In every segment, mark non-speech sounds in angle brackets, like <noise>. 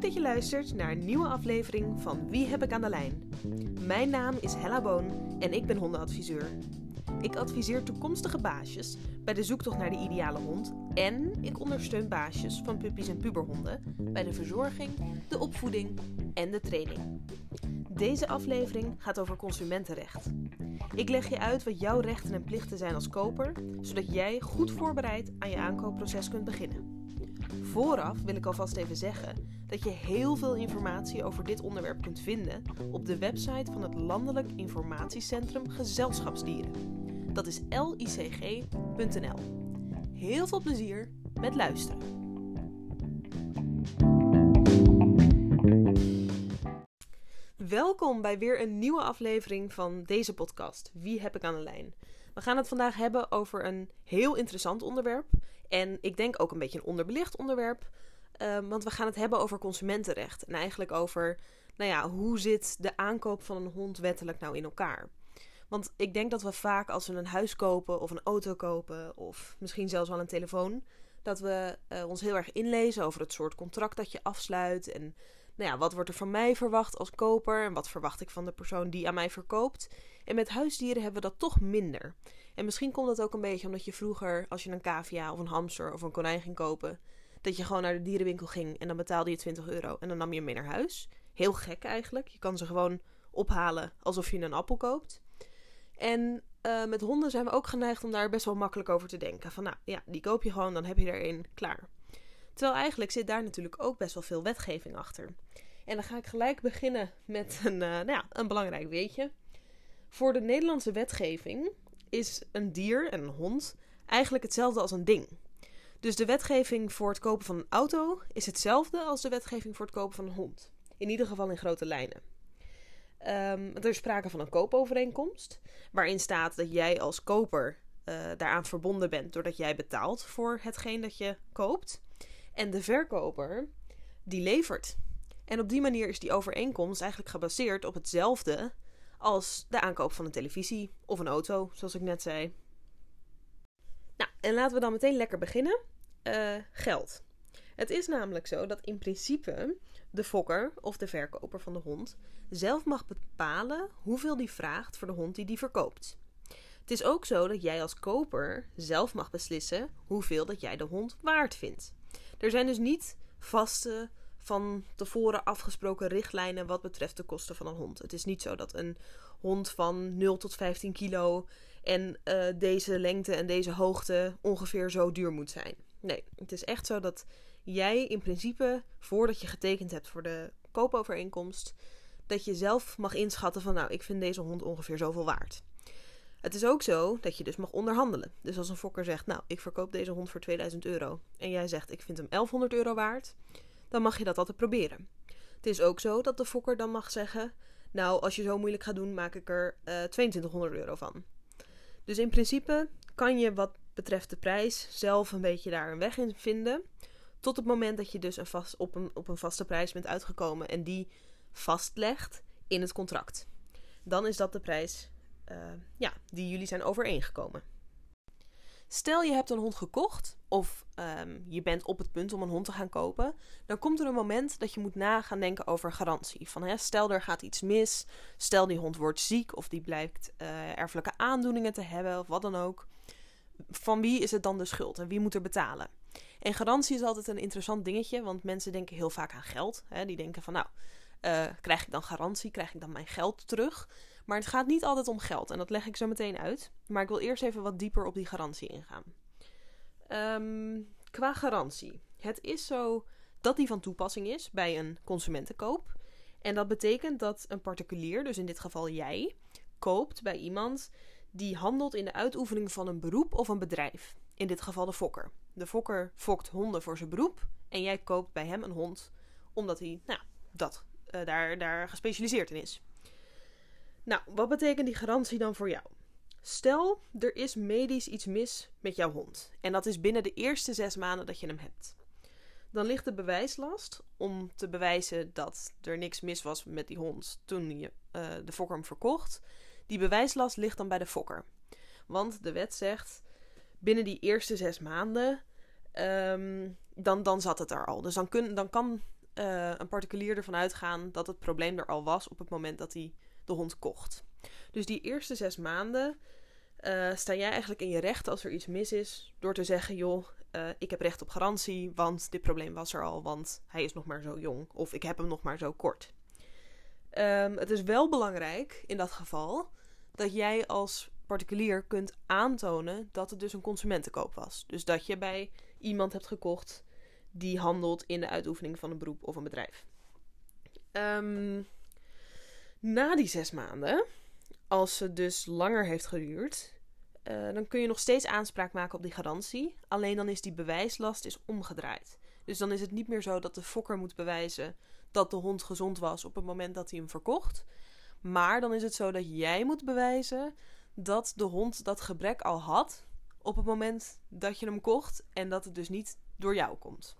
Dat je luistert naar een nieuwe aflevering van Wie heb ik aan de lijn? Mijn naam is Hella Boon en ik ben hondenadviseur. Ik adviseer toekomstige baasjes bij de zoektocht naar de ideale hond en ik ondersteun baasjes van puppies en puberhonden bij de verzorging, de opvoeding en de training. Deze aflevering gaat over consumentenrecht. Ik leg je uit wat jouw rechten en plichten zijn als koper, zodat jij goed voorbereid aan je aankoopproces kunt beginnen. Vooraf wil ik alvast even zeggen dat je heel veel informatie over dit onderwerp kunt vinden op de website van het Landelijk Informatiecentrum Gezelschapsdieren. Dat is licg.nl. Heel veel plezier met luisteren. Welkom bij weer een nieuwe aflevering van deze podcast. Wie heb ik aan de lijn? We gaan het vandaag hebben over een heel interessant onderwerp. En ik denk ook een beetje een onderbelicht onderwerp. Ehm, want we gaan het hebben over consumentenrecht. En eigenlijk over, nou ja, hoe zit de aankoop van een hond wettelijk nou in elkaar? Want ik denk dat we vaak als we een huis kopen of een auto kopen of misschien zelfs wel een telefoon, dat we uh, ons heel erg inlezen over het soort contract dat je afsluit en nou ja, wat wordt er van mij verwacht als koper en wat verwacht ik van de persoon die aan mij verkoopt. En met huisdieren hebben we dat toch minder. En misschien komt dat ook een beetje omdat je vroeger, als je een cavia of een hamster of een konijn ging kopen, dat je gewoon naar de dierenwinkel ging en dan betaalde je 20 euro en dan nam je hem mee naar huis. Heel gek eigenlijk. Je kan ze gewoon ophalen alsof je een appel koopt. En uh, met honden zijn we ook geneigd om daar best wel makkelijk over te denken. Van nou ja, die koop je gewoon, dan heb je er klaar. Terwijl eigenlijk zit daar natuurlijk ook best wel veel wetgeving achter. En dan ga ik gelijk beginnen met een, uh, nou ja, een belangrijk weetje. Voor de Nederlandse wetgeving is een dier en een hond eigenlijk hetzelfde als een ding. Dus de wetgeving voor het kopen van een auto is hetzelfde als de wetgeving voor het kopen van een hond. In ieder geval in grote lijnen. Um, er is sprake van een koopovereenkomst, waarin staat dat jij als koper uh, daaraan verbonden bent doordat jij betaalt voor hetgeen dat je koopt. En de verkoper, die levert. En op die manier is die overeenkomst eigenlijk gebaseerd op hetzelfde als de aankoop van een televisie of een auto, zoals ik net zei. Nou, en laten we dan meteen lekker beginnen. Uh, geld. Het is namelijk zo dat in principe de fokker of de verkoper van de hond zelf mag bepalen hoeveel die vraagt voor de hond die die verkoopt. Het is ook zo dat jij als koper zelf mag beslissen hoeveel dat jij de hond waard vindt. Er zijn dus niet vaste van tevoren afgesproken richtlijnen wat betreft de kosten van een hond. Het is niet zo dat een hond van 0 tot 15 kilo en uh, deze lengte en deze hoogte ongeveer zo duur moet zijn. Nee, het is echt zo dat jij in principe, voordat je getekend hebt voor de koopovereenkomst, dat je zelf mag inschatten van nou, ik vind deze hond ongeveer zoveel waard. Het is ook zo dat je dus mag onderhandelen. Dus als een fokker zegt, nou, ik verkoop deze hond voor 2000 euro en jij zegt, ik vind hem 1100 euro waard, dan mag je dat altijd proberen. Het is ook zo dat de fokker dan mag zeggen: Nou, als je zo moeilijk gaat doen, maak ik er uh, eh, 2200 euro van. Dus in principe kan je wat betreft de prijs zelf een beetje daar een weg in vinden. Tot het moment dat je dus een vast, op, een, op een vaste prijs bent uitgekomen en die vastlegt in het contract. Dan is dat de prijs uh, ja, die jullie zijn overeengekomen. Stel je hebt een hond gekocht of um, je bent op het punt om een hond te gaan kopen, dan komt er een moment dat je moet na gaan denken over garantie. Van, hè, stel er gaat iets mis, stel die hond wordt ziek of die blijkt uh, erfelijke aandoeningen te hebben of wat dan ook. Van wie is het dan de schuld en wie moet er betalen? En garantie is altijd een interessant dingetje, want mensen denken heel vaak aan geld. Hè? Die denken van nou, uh, krijg ik dan garantie, krijg ik dan mijn geld terug? Maar het gaat niet altijd om geld en dat leg ik zo meteen uit. Maar ik wil eerst even wat dieper op die garantie ingaan. Um, qua garantie. Het is zo dat die van toepassing is bij een consumentenkoop. En dat betekent dat een particulier, dus in dit geval jij, koopt bij iemand die handelt in de uitoefening van een beroep of een bedrijf. In dit geval de fokker. De fokker fokt honden voor zijn beroep en jij koopt bij hem een hond omdat hij nou, dat, uh, daar, daar gespecialiseerd in is. Nou, wat betekent die garantie dan voor jou? Stel, er is medisch iets mis met jouw hond. En dat is binnen de eerste zes maanden dat je hem hebt. Dan ligt de bewijslast om te bewijzen dat er niks mis was met die hond toen je uh, de fokker hem verkocht. Die bewijslast ligt dan bij de fokker. Want de wet zegt, binnen die eerste zes maanden, um, dan, dan zat het er al. Dus dan, kun, dan kan uh, een particulier ervan uitgaan dat het probleem er al was op het moment dat hij de hond kocht. Dus die eerste zes maanden uh, sta jij eigenlijk in je recht als er iets mis is door te zeggen: joh, uh, ik heb recht op garantie, want dit probleem was er al, want hij is nog maar zo jong of ik heb hem nog maar zo kort. Um, het is wel belangrijk in dat geval dat jij als particulier kunt aantonen dat het dus een consumentenkoop was. Dus dat je bij iemand hebt gekocht die handelt in de uitoefening van een beroep of een bedrijf. Um, na die zes maanden, als het dus langer heeft geduurd, uh, dan kun je nog steeds aanspraak maken op die garantie. Alleen dan is die bewijslast is omgedraaid. Dus dan is het niet meer zo dat de fokker moet bewijzen dat de hond gezond was op het moment dat hij hem verkocht. Maar dan is het zo dat jij moet bewijzen dat de hond dat gebrek al had op het moment dat je hem kocht en dat het dus niet door jou komt.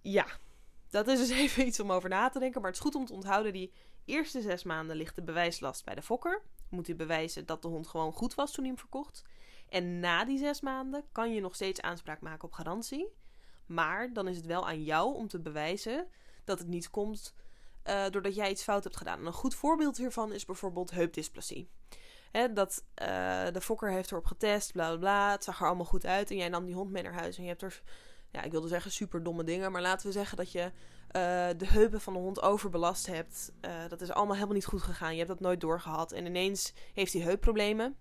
Ja, dat is dus <laughs> even iets om over na te denken. Maar het is goed om te onthouden: die eerste zes maanden ligt de bewijslast bij de fokker. Moet hij bewijzen dat de hond gewoon goed was toen hij hem verkocht. En na die zes maanden kan je nog steeds aanspraak maken op garantie. Maar dan is het wel aan jou om te bewijzen dat het niet komt uh, doordat jij iets fout hebt gedaan. een goed voorbeeld hiervan is bijvoorbeeld heupdysplasie. Hè, dat uh, de fokker heeft erop getest, bla bla bla. Het zag er allemaal goed uit. En jij nam die hond mee naar huis. En je hebt er, ja, ik wilde zeggen super domme dingen. Maar laten we zeggen dat je uh, de heupen van de hond overbelast hebt. dat is allemaal helemaal niet goed gegaan. Je hebt dat nooit doorgehad. En ineens heeft hij heupproblemen.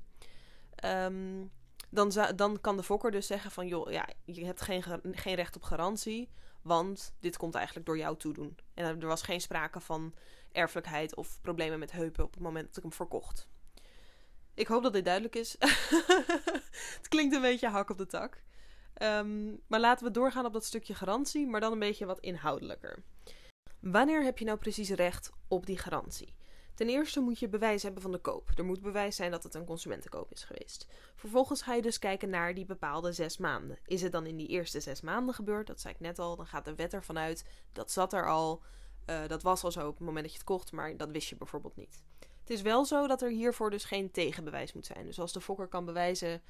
Um, dan, dan kan de fokker dus zeggen van... joh, ja, je hebt geen, geen recht op garantie... Want dit komt eigenlijk door jou toedoen. En er was geen sprake van erfelijkheid of problemen met heupen op het moment dat ik hem verkocht. Ik hoop dat dit duidelijk is. <laughs> het klinkt een beetje hak op de tak. Um, maar laten we doorgaan op dat stukje garantie, maar dan een beetje wat inhoudelijker. Wanneer heb je nou precies recht op die garantie? Ten eerste moet je bewijs hebben van de koop. Er moet bewijs zijn dat het een consumentenkoop is geweest. Vervolgens ga je dus kijken naar die bepaalde zes maanden. Is het dan in die eerste zes maanden gebeurd? Dat zei ik net al. Dan gaat de wet ervan uit. Dat zat er al. Uh, dat was al zo op het moment dat je het kocht, maar dat wist je bijvoorbeeld niet. Het is wel zo dat er hiervoor dus geen tegenbewijs moet zijn. Dus als de fokker kan bewijzen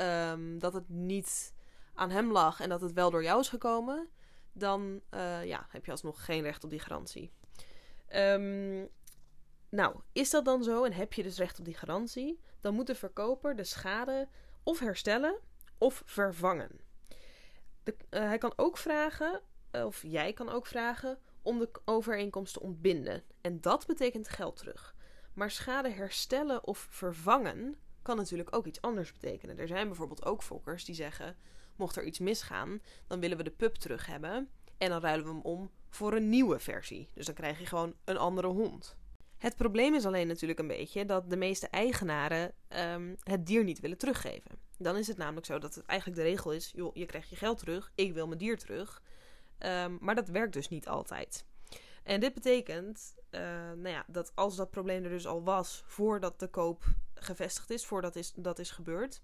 um, dat het niet aan hem lag en dat het wel door jou is gekomen, dan uh, ja, heb je alsnog geen recht op die garantie. Um, nou, is dat dan zo en heb je dus recht op die garantie, dan moet de verkoper de schade of herstellen of vervangen. De, uh, hij kan ook vragen, of jij kan ook vragen, om de overeenkomst te ontbinden. En dat betekent geld terug. Maar schade herstellen of vervangen kan natuurlijk ook iets anders betekenen. Er zijn bijvoorbeeld ook fokkers die zeggen: mocht er iets misgaan, dan willen we de pup terug hebben. En dan ruilen we hem om voor een nieuwe versie. Dus dan krijg je gewoon een andere hond. Het probleem is alleen natuurlijk een beetje dat de meeste eigenaren um, het dier niet willen teruggeven. Dan is het namelijk zo dat het eigenlijk de regel is: joh, je krijgt je geld terug, ik wil mijn dier terug. Um, maar dat werkt dus niet altijd. En dit betekent uh, nou ja, dat als dat probleem er dus al was voordat de koop gevestigd is, voordat is, dat is gebeurd,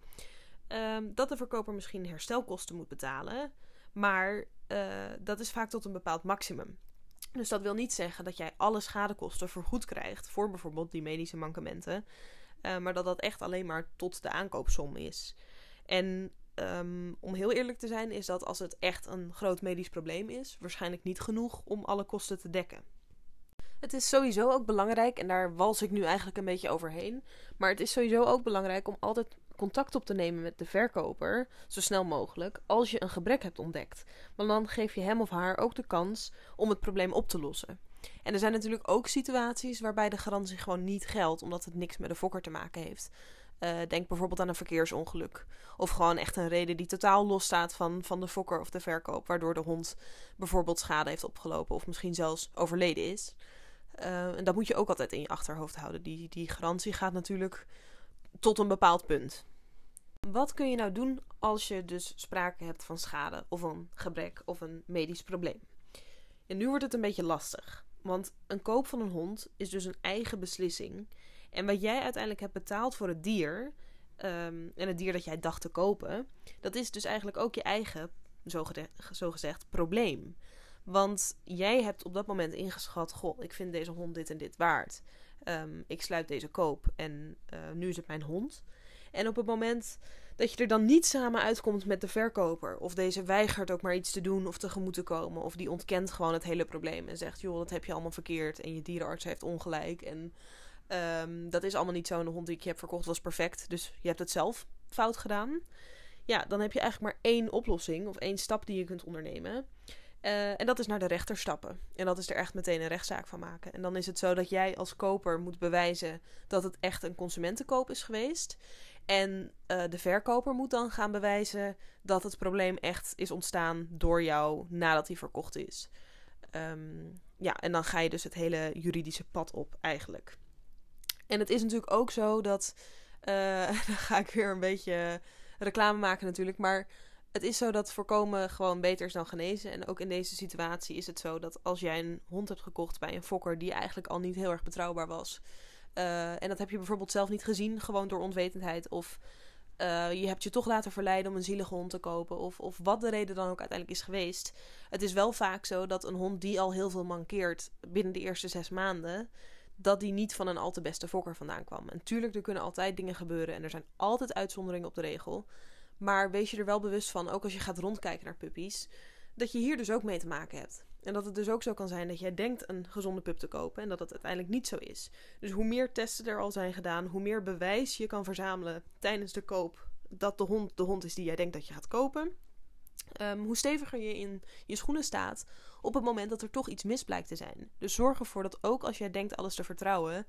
um, dat de verkoper misschien herstelkosten moet betalen. Maar uh, dat is vaak tot een bepaald maximum. Dus dat wil niet zeggen dat jij alle schadekosten vergoed krijgt voor bijvoorbeeld die medische mankementen. Uh, maar dat dat echt alleen maar tot de aankoopsom is. En um, om heel eerlijk te zijn, is dat als het echt een groot medisch probleem is, waarschijnlijk niet genoeg om alle kosten te dekken. Het is sowieso ook belangrijk, en daar wals ik nu eigenlijk een beetje overheen. Maar het is sowieso ook belangrijk om altijd contact op te nemen met de verkoper, zo snel mogelijk, als je een gebrek hebt ontdekt. Want dan geef je hem of haar ook de kans om het probleem op te lossen. En er zijn natuurlijk ook situaties waarbij de garantie gewoon niet geldt, omdat het niks met de fokker te maken heeft. Uh, denk bijvoorbeeld aan een verkeersongeluk. Of gewoon echt een reden die totaal losstaat van, van de fokker of de verkoop. Waardoor de hond bijvoorbeeld schade heeft opgelopen of misschien zelfs overleden is. Uh, en dat moet je ook altijd in je achterhoofd houden. Die, die garantie gaat natuurlijk tot een bepaald punt. Wat kun je nou doen als je dus sprake hebt van schade of een gebrek of een medisch probleem? En nu wordt het een beetje lastig. Want een koop van een hond is dus een eigen beslissing. En wat jij uiteindelijk hebt betaald voor het dier, um, en het dier dat jij dacht te kopen, dat is dus eigenlijk ook je eigen, zogezegd, probleem. Want jij hebt op dat moment ingeschat: Goh, ik vind deze hond dit en dit waard. Um, ik sluit deze koop en uh, nu is het mijn hond. En op het moment dat je er dan niet samen uitkomt met de verkoper. Of deze weigert ook maar iets te doen of tegemoet te komen. Of die ontkent gewoon het hele probleem en zegt: joh, dat heb je allemaal verkeerd. En je dierenarts heeft ongelijk. En ehm, dat is allemaal niet zo. De hond die ik je heb verkocht was perfect. Dus je hebt het zelf fout gedaan. Ja, dan heb je eigenlijk maar één oplossing of één stap die je kunt ondernemen. Eh, en dat is naar de rechter stappen. En dat is er echt meteen een rechtszaak van maken. En dan is het zo dat jij als koper moet bewijzen dat het echt een consumentenkoop is geweest. En uh, de verkoper moet dan gaan bewijzen dat het probleem echt is ontstaan door jou nadat hij verkocht is. Um, ja, en dan ga je dus het hele juridische pad op eigenlijk. En het is natuurlijk ook zo dat. Uh, <laughs> dan ga ik weer een beetje reclame maken natuurlijk. Maar het is zo dat voorkomen gewoon beter is dan genezen. En ook in deze situatie is het zo dat als jij een hond hebt gekocht bij een fokker die eigenlijk al niet heel erg betrouwbaar was. Uh, en dat heb je bijvoorbeeld zelf niet gezien, gewoon door onwetendheid. Of uh, je hebt je toch laten verleiden om een zielige hond te kopen. Of, of wat de reden dan ook uiteindelijk is geweest. Het is wel vaak zo dat een hond die al heel veel mankeert binnen de eerste zes maanden. Dat die niet van een al te beste fokker vandaan kwam. En tuurlijk, er kunnen altijd dingen gebeuren. En er zijn altijd uitzonderingen op de regel. Maar wees je er wel bewust van, ook als je gaat rondkijken naar puppies, dat je hier dus ook mee te maken hebt. En dat het dus ook zo kan zijn dat jij denkt een gezonde pup te kopen en dat het uiteindelijk niet zo is. Dus hoe meer testen er al zijn gedaan, hoe meer bewijs je kan verzamelen tijdens de koop dat de hond de hond is die jij denkt dat je gaat kopen. Um, hoe steviger je in je schoenen staat op het moment dat er toch iets mis blijkt te zijn. Dus zorg ervoor dat ook als jij denkt alles te vertrouwen,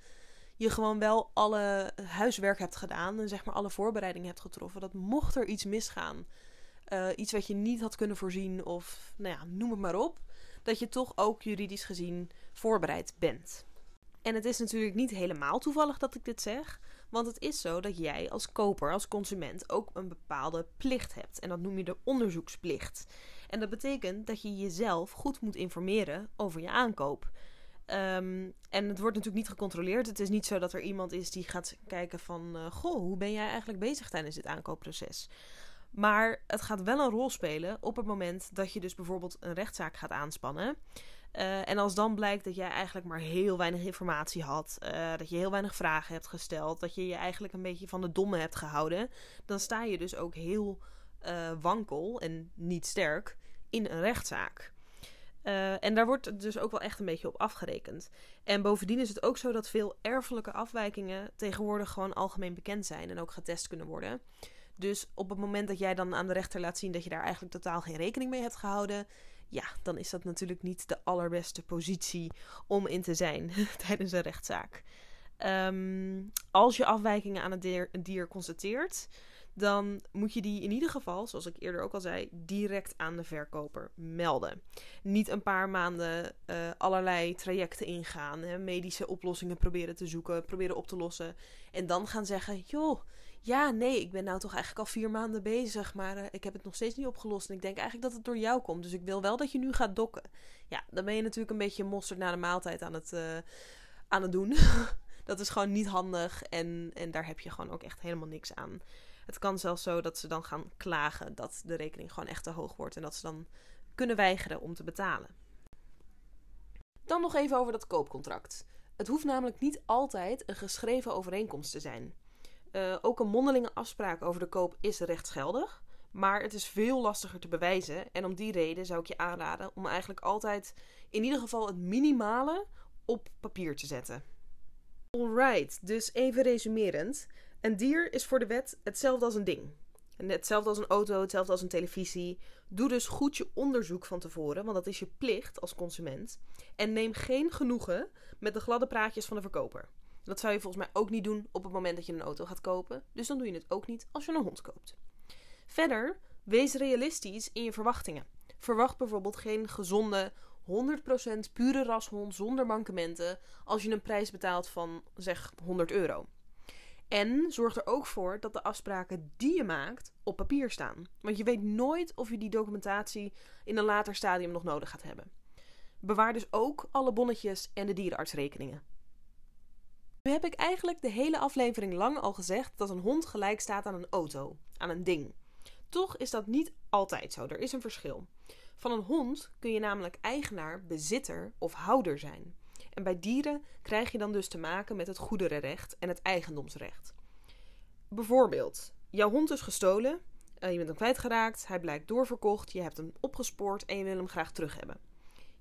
je gewoon wel alle huiswerk hebt gedaan en zeg maar alle voorbereidingen hebt getroffen. Dat mocht er iets misgaan, uh, iets wat je niet had kunnen voorzien of nou ja, noem het maar op, dat je toch ook juridisch gezien voorbereid bent. En het is natuurlijk niet helemaal toevallig dat ik dit zeg, want het is zo dat jij als koper, als consument, ook een bepaalde plicht hebt. En dat noem je de onderzoeksplicht. En dat betekent dat je jezelf goed moet informeren over je aankoop. Um, en het wordt natuurlijk niet gecontroleerd. Het is niet zo dat er iemand is die gaat kijken van... Uh, goh, hoe ben jij eigenlijk bezig tijdens dit aankoopproces? Maar het gaat wel een rol spelen op het moment dat je dus bijvoorbeeld een rechtszaak gaat aanspannen. Uh, en als dan blijkt dat jij eigenlijk maar heel weinig informatie had, uh, dat je heel weinig vragen hebt gesteld, dat je je eigenlijk een beetje van de domme hebt gehouden, dan sta je dus ook heel wankel en niet sterk in een rechtszaak. Uh, en daar wordt dus ook wel echt een beetje op afgerekend. En bovendien is het ook zo dat veel erfelijke afwijkingen tegenwoordig gewoon algemeen bekend zijn en ook getest kunnen worden. Dus op het moment dat jij dan aan de rechter laat zien dat je daar eigenlijk totaal geen rekening mee hebt gehouden, ja, dan is dat natuurlijk niet de allerbeste positie om in te zijn <laughs> tijdens een rechtszaak. Um, als je afwijkingen aan het dier, dier constateert, dan moet je die in ieder geval, zoals ik eerder ook al zei, direct aan de verkoper melden. Niet een paar maanden uh, allerlei trajecten ingaan, hè, medische oplossingen proberen te zoeken, proberen op te lossen. En dan gaan zeggen: joh, ja, nee, ik ben nou toch eigenlijk al vier maanden bezig, maar uh, ik heb het nog steeds niet opgelost. En ik denk eigenlijk dat het door jou komt. Dus ik wil wel dat je nu gaat dokken. Ja, dan ben je natuurlijk een beetje mosterd na de maaltijd aan het, uh, aan het doen. <laughs> dat is gewoon niet handig en, en daar heb je gewoon ook echt helemaal niks aan. Het kan zelfs zo dat ze dan gaan klagen dat de rekening gewoon echt te hoog wordt en dat ze dan kunnen weigeren om te betalen. Dan nog even over dat koopcontract. Het hoeft namelijk niet altijd een geschreven overeenkomst te zijn. Uh, ook een mondelinge afspraak over de koop is rechtsgeldig, maar het is veel lastiger te bewijzen. En om die reden zou ik je aanraden om eigenlijk altijd in ieder geval het minimale op papier te zetten. Alright, dus even resumerend. Een dier is voor de wet hetzelfde als een ding. Hetzelfde als een auto, hetzelfde als een televisie. Doe dus goed je onderzoek van tevoren, want dat is je plicht als consument. En neem geen genoegen met de gladde praatjes van de verkoper. Dat zou je volgens mij ook niet doen op het moment dat je een auto gaat kopen. Dus dan doe je het ook niet als je een hond koopt. Verder, wees realistisch in je verwachtingen. Verwacht bijvoorbeeld geen gezonde 100% pure rashond zonder mankementen als je een prijs betaalt van zeg 100 euro. En zorg er ook voor dat de afspraken die je maakt op papier staan. Want je weet nooit of je die documentatie in een later stadium nog nodig gaat hebben. Bewaar dus ook alle bonnetjes en de dierenartsrekeningen. Nu heb ik eigenlijk de hele aflevering lang al gezegd dat een hond gelijk staat aan een auto, aan een ding. Toch is dat niet altijd zo, er is een verschil. Van een hond kun je namelijk eigenaar, bezitter of houder zijn. En bij dieren krijg je dan dus te maken met het goederenrecht en het eigendomsrecht. Bijvoorbeeld, jouw hond is gestolen. Uh, je bent hem kwijtgeraakt. Hij blijkt doorverkocht. Je hebt hem opgespoord en je wil hem graag terug hebben.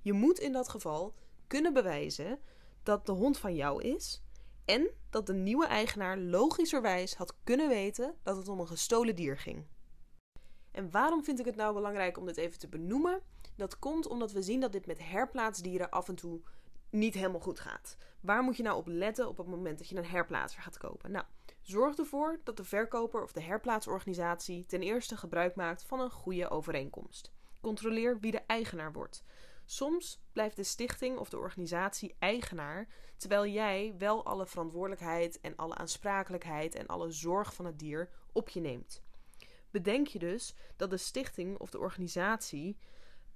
Je moet in dat geval kunnen bewijzen dat de hond van jou is. En dat de nieuwe eigenaar logischerwijs had kunnen weten dat het om een gestolen dier ging. En waarom vind ik het nou belangrijk om dit even te benoemen? Dat komt omdat we zien dat dit met herplaatsdieren af en toe niet helemaal goed gaat. Waar moet je nou op letten op het moment dat je een herplaatser gaat kopen? Nou, zorg ervoor dat de verkoper of de herplaatsorganisatie ten eerste gebruik maakt van een goede overeenkomst. Controleer wie de eigenaar wordt. Soms blijft de stichting of de organisatie eigenaar, terwijl jij wel alle verantwoordelijkheid en alle aansprakelijkheid en alle zorg van het dier op je neemt. Bedenk je dus dat de stichting of de organisatie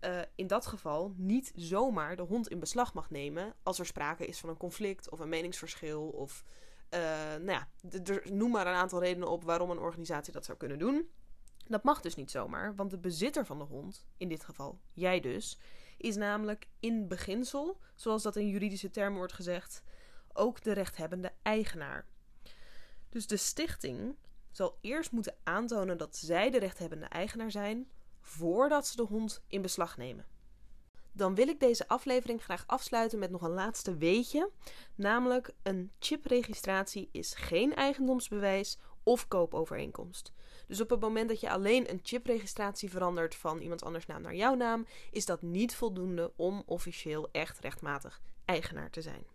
uh, in dat geval niet zomaar de hond in beslag mag nemen als er sprake is van een conflict of een meningsverschil of uh, nou ja, noem maar een aantal redenen op waarom een organisatie dat zou kunnen doen. Dat mag dus niet zomaar, want de bezitter van de hond, in dit geval jij dus, is namelijk in beginsel, zoals dat in juridische termen wordt gezegd, ook de rechthebbende eigenaar. Dus de stichting zal eerst moeten aantonen dat zij de rechthebbende eigenaar zijn voordat ze de hond in beslag nemen. Dan wil ik deze aflevering graag afsluiten met nog een laatste weetje, namelijk een chipregistratie is geen eigendomsbewijs of koopovereenkomst. Dus op het moment dat je alleen een chipregistratie verandert van iemand anders naam naar jouw naam, is dat niet voldoende om officieel echt rechtmatig eigenaar te zijn.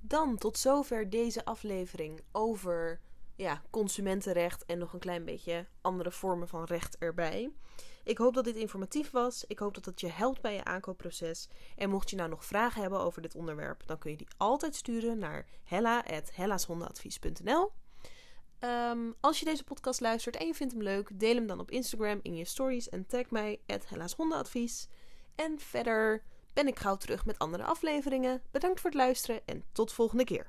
Dan tot zover deze aflevering over ja, consumentenrecht en nog een klein beetje andere vormen van recht erbij. Ik hoop dat dit informatief was. Ik hoop dat het je helpt bij je aankoopproces. En mocht je nou nog vragen hebben over dit onderwerp, dan kun je die altijd sturen naar hella.hellashondenadvies.nl. Um, als je deze podcast luistert en je vindt hem leuk, deel hem dan op Instagram in je stories en tag mij @hellashondenadvies. En verder ben ik gauw terug met andere afleveringen. Bedankt voor het luisteren en tot volgende keer.